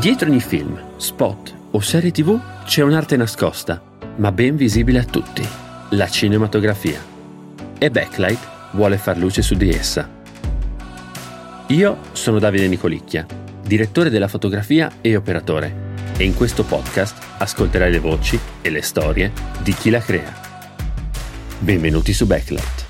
Dietro ogni film, spot o serie tv c'è un'arte nascosta, ma ben visibile a tutti, la cinematografia. E Backlight vuole far luce su di essa. Io sono Davide Nicolicchia, direttore della fotografia e operatore, e in questo podcast ascolterai le voci e le storie di chi la crea. Benvenuti su Backlight.